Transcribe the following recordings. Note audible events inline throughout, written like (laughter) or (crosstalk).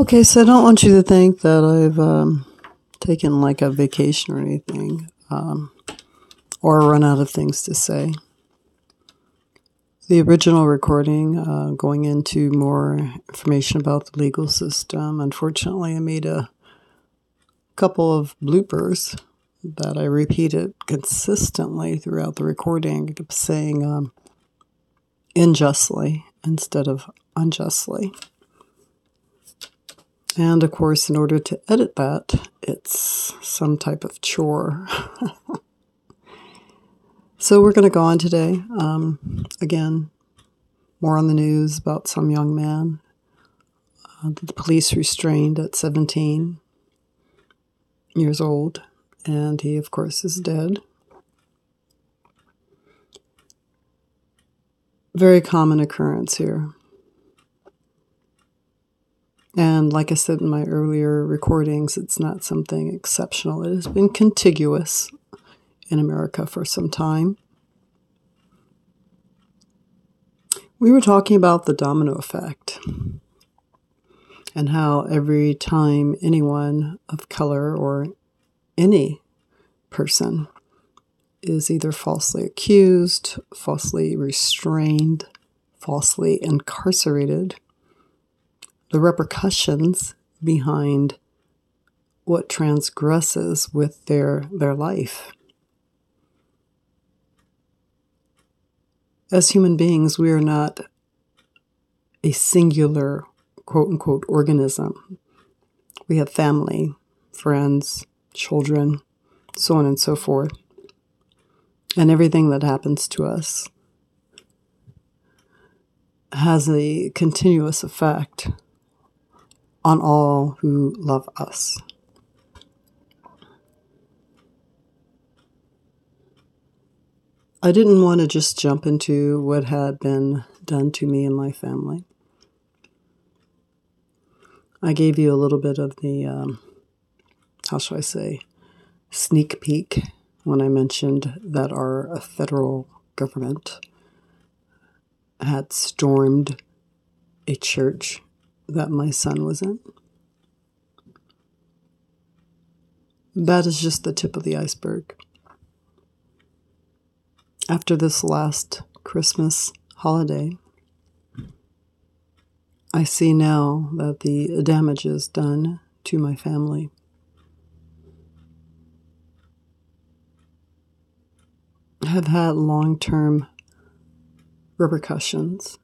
Okay, so I don't want you to think that I've um, taken like a vacation or anything, um, or run out of things to say. The original recording, uh, going into more information about the legal system, unfortunately, I made a couple of bloopers that I repeated consistently throughout the recording, saying um, unjustly instead of unjustly. And of course, in order to edit that, it's some type of chore. (laughs) so we're going to go on today. Um, again, more on the news about some young man. Uh, the police restrained at 17 years old, and he, of course, is dead. Very common occurrence here. And like I said in my earlier recordings, it's not something exceptional. It has been contiguous in America for some time. We were talking about the domino effect and how every time anyone of color or any person is either falsely accused, falsely restrained, falsely incarcerated, the repercussions behind what transgresses with their, their life. As human beings, we are not a singular quote unquote organism. We have family, friends, children, so on and so forth. And everything that happens to us has a continuous effect on all who love us. I didn't want to just jump into what had been done to me and my family. I gave you a little bit of the, um, how shall I say, sneak peek when I mentioned that our federal government had stormed a church that my son was in. That is just the tip of the iceberg. After this last Christmas holiday, I see now that the damage is done to my family. have had long term repercussions.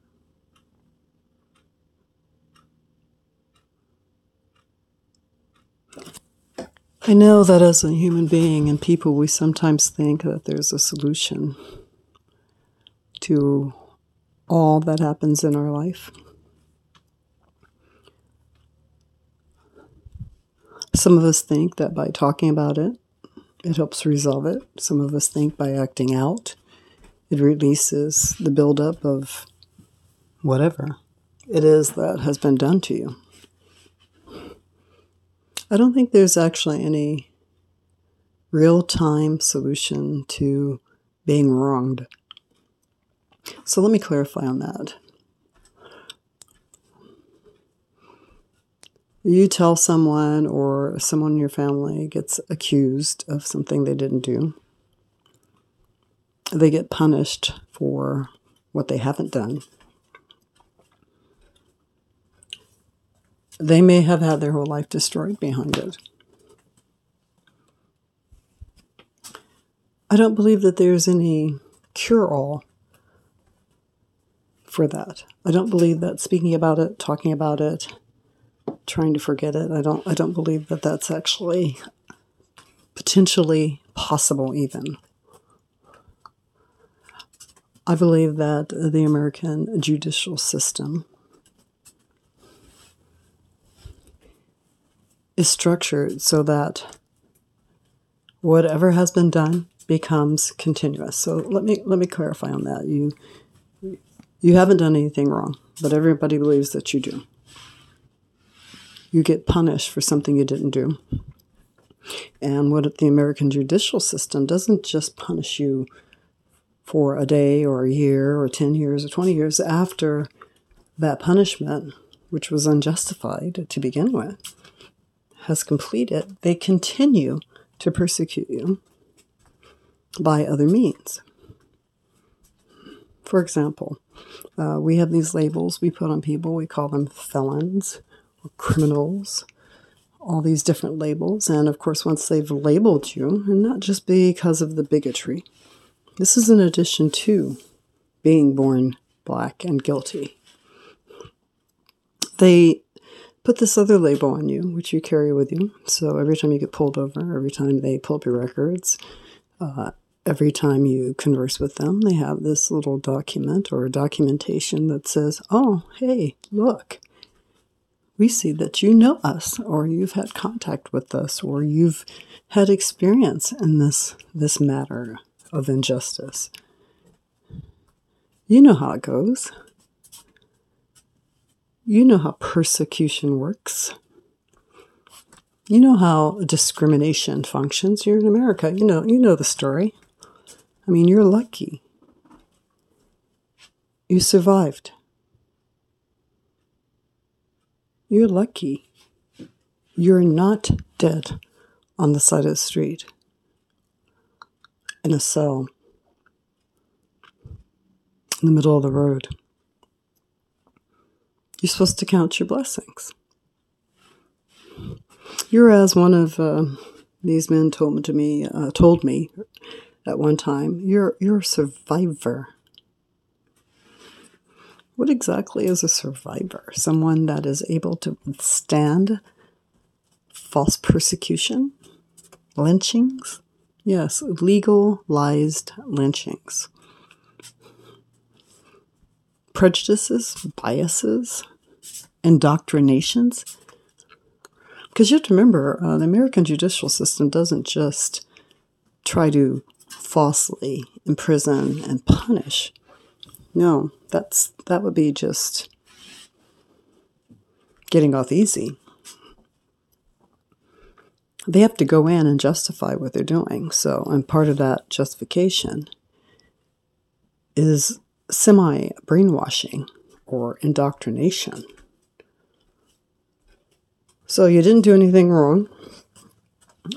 I know that as a human being and people, we sometimes think that there's a solution to all that happens in our life. Some of us think that by talking about it, it helps resolve it. Some of us think by acting out, it releases the buildup of whatever it is that has been done to you. I don't think there's actually any real time solution to being wronged. So let me clarify on that. You tell someone or someone in your family gets accused of something they didn't do. They get punished for what they haven't done. They may have had their whole life destroyed behind it. I don't believe that there's any cure all for that. I don't believe that speaking about it, talking about it, trying to forget it, I don't I don't believe that that's actually potentially possible even. I believe that the American judicial system is structured so that whatever has been done becomes continuous. So let me let me clarify on that. You you haven't done anything wrong, but everybody believes that you do. You get punished for something you didn't do. And what the American judicial system doesn't just punish you for a day or a year or 10 years or 20 years after that punishment which was unjustified to begin with, has completed, they continue to persecute you by other means. For example, uh, we have these labels we put on people. We call them felons or criminals, all these different labels. And of course, once they've labeled you, and not just because of the bigotry, this is in addition to being born black and guilty. They put this other label on you, which you carry with you. So every time you get pulled over, every time they pull up your records, uh, every time you converse with them, they have this little document or documentation that says, Oh, hey, look, we see that you know us, or you've had contact with us, or you've had experience in this, this matter of injustice. You know how it goes. You know how persecution works. You know how discrimination functions. You're in America. You know, you know the story. I mean, you're lucky. You survived. You're lucky. You're not dead on the side of the street in a cell in the middle of the road. You're supposed to count your blessings. You're as one of uh, these men told to me uh, told me at one time. You're you're a survivor. What exactly is a survivor? Someone that is able to withstand false persecution, lynchings? Yes, legalized lynchings. Prejudices, biases, indoctrinations. Because you have to remember, uh, the American judicial system doesn't just try to falsely imprison and punish. No, that's that would be just getting off easy. They have to go in and justify what they're doing. So, and part of that justification is semi brainwashing or indoctrination. So, you didn't do anything wrong.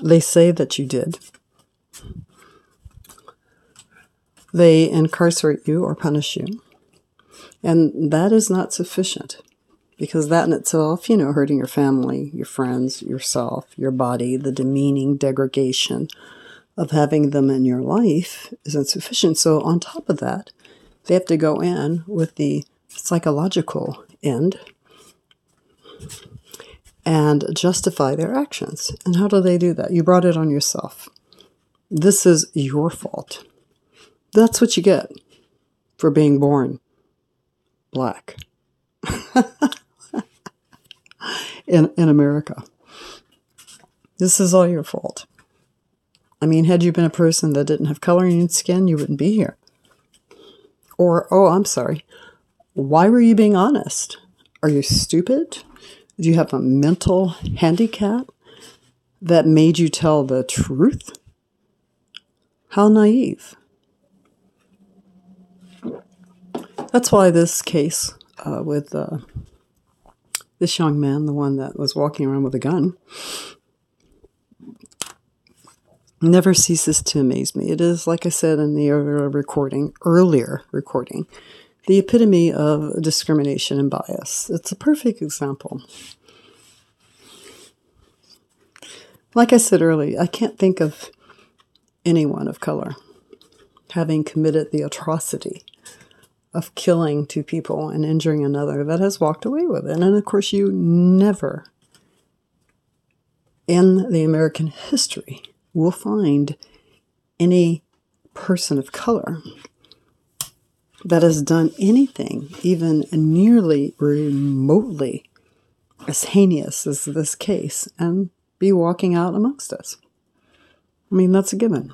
They say that you did. They incarcerate you or punish you. And that is not sufficient because that in itself, you know, hurting your family, your friends, yourself, your body, the demeaning degradation of having them in your life is insufficient. So, on top of that, they have to go in with the psychological end and justify their actions. And how do they do that? You brought it on yourself. This is your fault. That's what you get for being born black (laughs) in, in America. This is all your fault. I mean, had you been a person that didn't have color in your skin, you wouldn't be here. Or, oh, I'm sorry, why were you being honest? Are you stupid? Do you have a mental handicap that made you tell the truth? How naive. That's why this case uh, with uh, this young man, the one that was walking around with a gun, never ceases to amaze me. It is, like I said in the earlier recording, earlier recording, the epitome of discrimination and bias. It's a perfect example. Like I said earlier, I can't think of anyone of color having committed the atrocity of killing two people and injuring another that has walked away with it. And of course, you never in the American history will find any person of color that has done anything even nearly remotely as heinous as this case and be walking out amongst us. I mean, that's a given.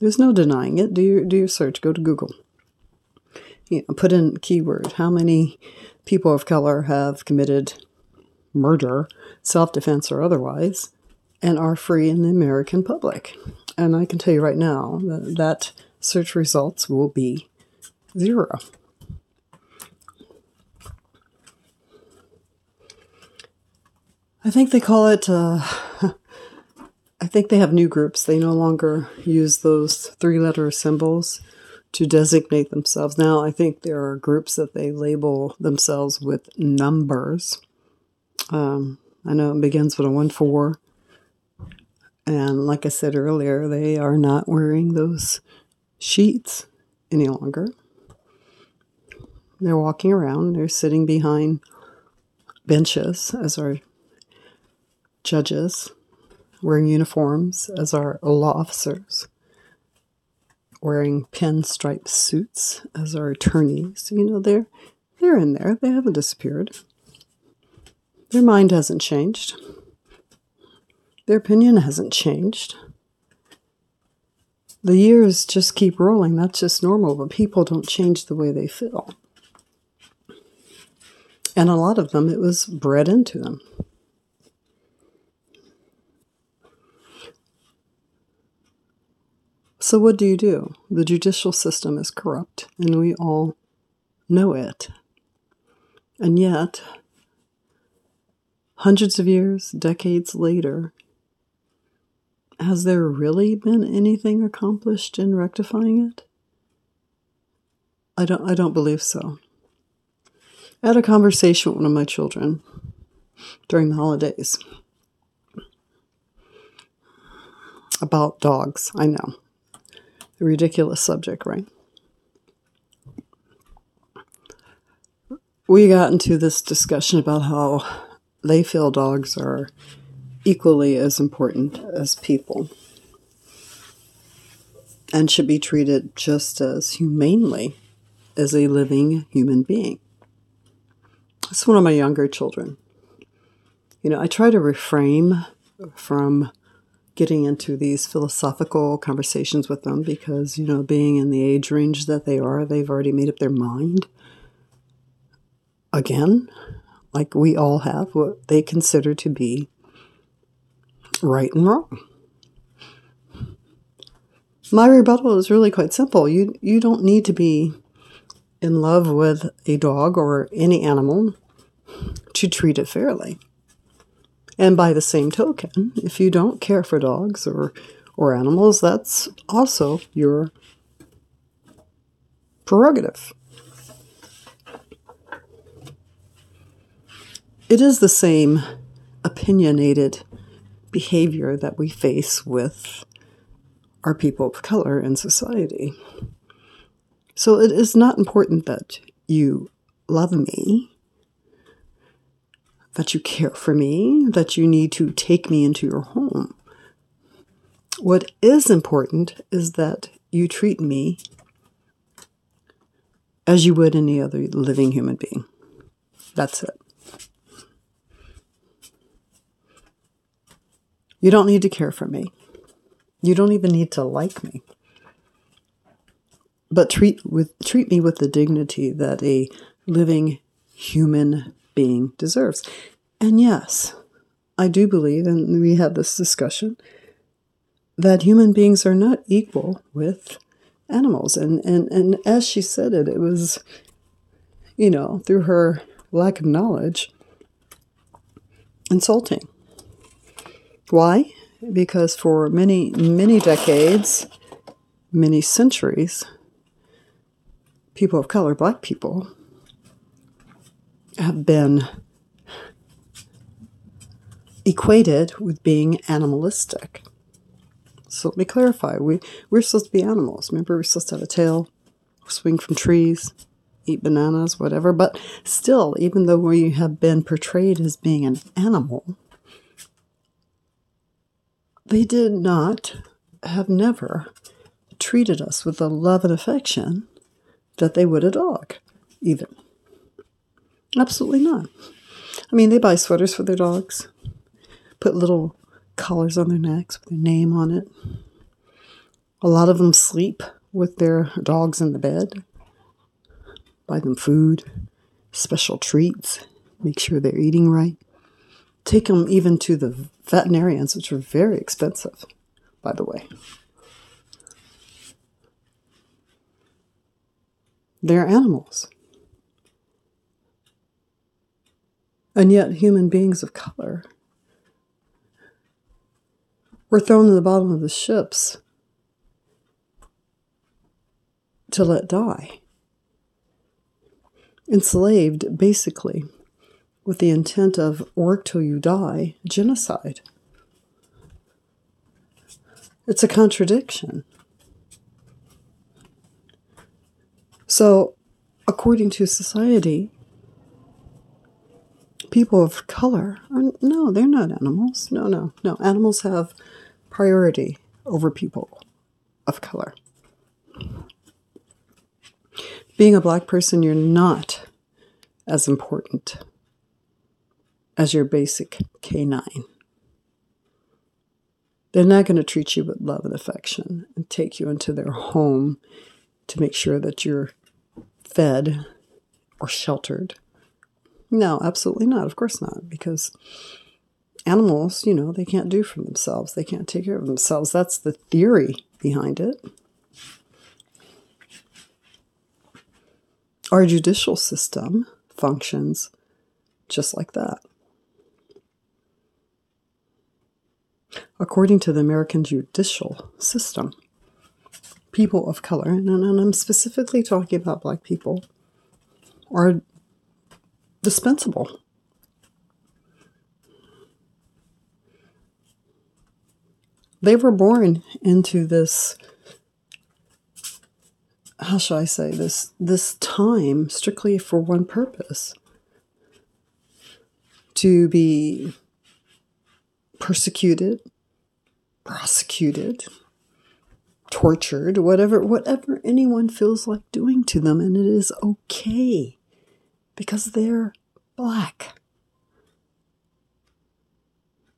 There's no denying it. Do your, do your search. Go to Google you know, put in keyword how many people of color have committed murder, self defense or otherwise, and are free in the American public. And I can tell you right now that, that search results will be zero. I think they call it, uh, (laughs) I think they have new groups. They no longer use those three letter symbols to designate themselves. Now, I think there are groups that they label themselves with numbers. Um, I know it begins with a 1 4. And like I said earlier, they are not wearing those sheets any longer. They're walking around, they're sitting behind benches as our judges, wearing uniforms as our law officers, wearing pinstripe suits as our attorneys. You know, they're they're in there. They haven't disappeared. Their mind hasn't changed. Their opinion hasn't changed. The years just keep rolling. That's just normal, but people don't change the way they feel. And a lot of them, it was bred into them. So, what do you do? The judicial system is corrupt, and we all know it. And yet, hundreds of years, decades later, has there really been anything accomplished in rectifying it? I don't I don't believe so. I had a conversation with one of my children during the holidays about dogs. I know. A ridiculous subject, right? We got into this discussion about how they feel dogs are equally as important as people and should be treated just as humanely as a living human being. It's one of my younger children. You know, I try to refrain from getting into these philosophical conversations with them because, you know, being in the age range that they are, they've already made up their mind. Again, like we all have, what they consider to be right and wrong. My rebuttal is really quite simple. You you don't need to be in love with a dog or any animal to treat it fairly. And by the same token, if you don't care for dogs or or animals, that's also your prerogative. It is the same opinionated behavior that we face with our people of color in society. So it is not important that you love me, that you care for me, that you need to take me into your home. What is important is that you treat me as you would any other living human being. That's it. You don't need to care for me. You don't even need to like me. But treat with treat me with the dignity that a living human being deserves. And yes, I do believe, and we had this discussion, that human beings are not equal with animals. And, and, and as she said it, it was, you know, through her lack of knowledge, insulting. Why? Because for many, many decades, many centuries, people of color, black people, have been equated with being animalistic. So let me clarify. We, we're supposed to be animals. Remember, we're supposed to have a tail, swing from trees, eat bananas, whatever. But still, even though we have been portrayed as being an animal, they did not, have never treated us with the love and affection that they would a dog, even. Absolutely not. I mean, they buy sweaters for their dogs, put little collars on their necks with their name on it. A lot of them sleep with their dogs in the bed, buy them food, special treats, make sure they're eating right take them even to the veterinarians, which are very expensive, by the way. They're animals. And yet, human beings of color were thrown in the bottom of the ships to let die. Enslaved, basically, with the intent of work till you die, genocide. It's a contradiction. So, according to society, people of color are no, they're not animals. No, no, no. Animals have priority over people of color. Being a black person, you're not as important as your basic canine. They're not going to treat you with love and affection and take you into their home to make sure that you're fed or sheltered. No, absolutely not. Of course not, because animals, you know, they can't do for themselves. They can't take care of themselves. That's the theory behind it. Our judicial system functions just like that. According to the American judicial system, people of color, and, I'm specifically talking about black people, are dispensable. They were born into this how shall I say this this time strictly for one purpose to be persecuted, prosecuted, tortured, whatever whatever anyone feels like doing to them and it is okay because they're black.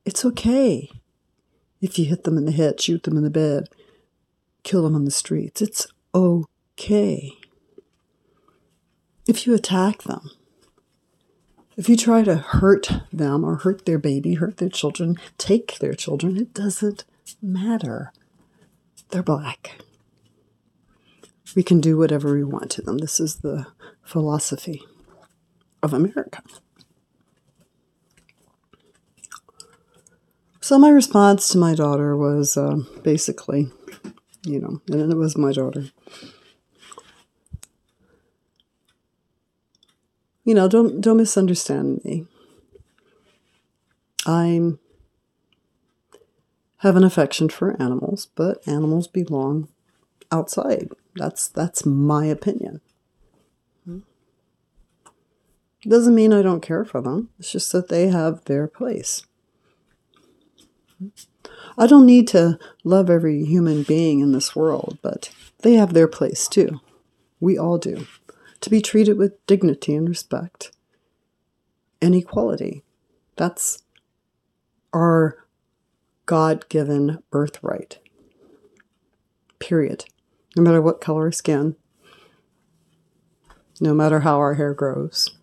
It's okay if you hit them in the head, shoot them in the bed, kill them on the streets. It's okay. If you attack them, if you try to hurt them or hurt their baby, hurt their children, take their children, it doesn't matter. They're black. We can do whatever we want to them. This is the philosophy of America. So, my response to my daughter was uh, basically, you know, and it was my daughter. You know, don't don't misunderstand me. I'm have an affection for animals, but animals belong outside. That's that's my opinion. Doesn't mean I don't care for them. It's just that they have their place. I don't need to love every human being in this world, but they have their place too. We all do. To be treated with dignity and respect and equality. That's our God given birthright. Period. No matter what color skin, no matter how our hair grows.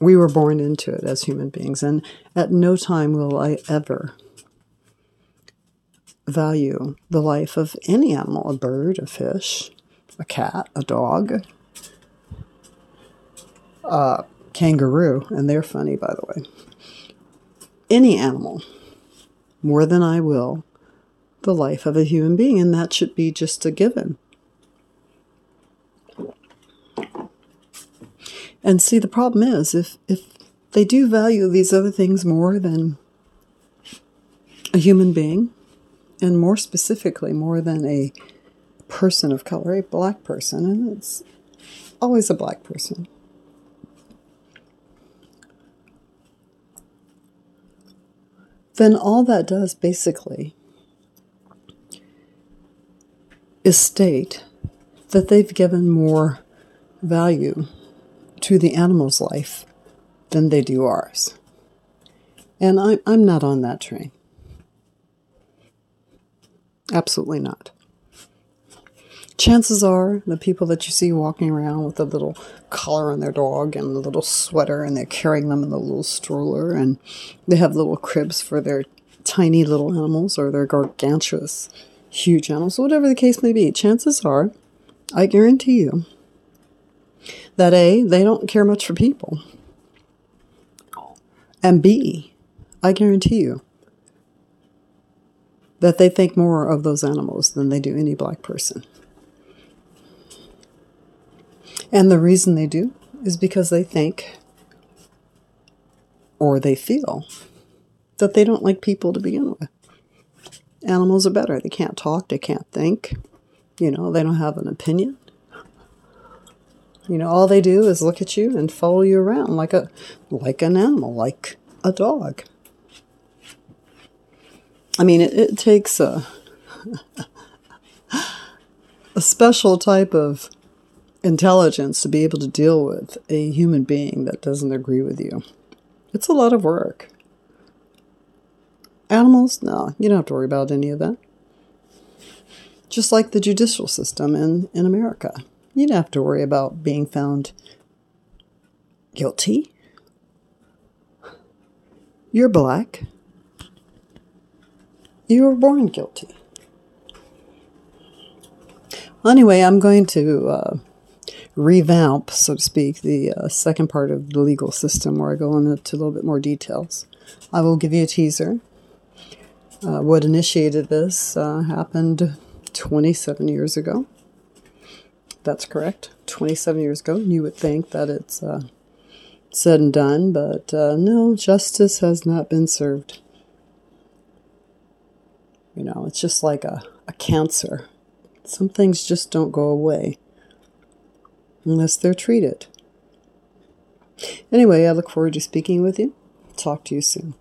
We were born into it as human beings, and at no time will I ever value the life of any animal a bird, a fish, a cat, a dog, a kangaroo, and they're funny, by the way any animal more than I will the life of a human being, and that should be just a given. And see, the problem is if, if they do value these other things more than a human being, and more specifically, more than a person of color, a black person, and it's always a black person. then all that does basically is state that they've given more value to the animal's life than they do ours. And I, I'm not on that train. Absolutely not chances are the people that you see walking around with a little collar on their dog and a little sweater and they're carrying them in a little stroller and they have little cribs for their tiny little animals or their gargantuous huge animals whatever the case may be chances are i guarantee you that a they don't care much for people and b i guarantee you that they think more of those animals than they do any black person. And the reason they do is because they think or they feel that they don't like people to begin with. Animals are better. They can't talk, they can't think, you know, they don't have an opinion. You know, all they do is look at you and follow you around like a like an animal, like a dog. I mean, it, it takes a (laughs) a special type of intelligence to be able to deal with a human being that doesn't agree with you. It's a lot of work. Animals, no, you don't have to worry about any of that. Just like the judicial system in, in America. You don't have to worry about being found guilty. You're black. You were born guilty. Anyway, I'm going to uh, revamp, so to speak, the uh, second part of the legal system where I go into a little bit more details. I will give you a teaser. Uh, what initiated this uh, happened 27 years ago. That's correct. 27 years ago. You would think that it's uh, said and done, but uh, no, justice has not been served. You know, it's just like a, a cancer. Some things just don't go away unless they're treated. Anyway, I look forward to speaking with you. Talk to you soon.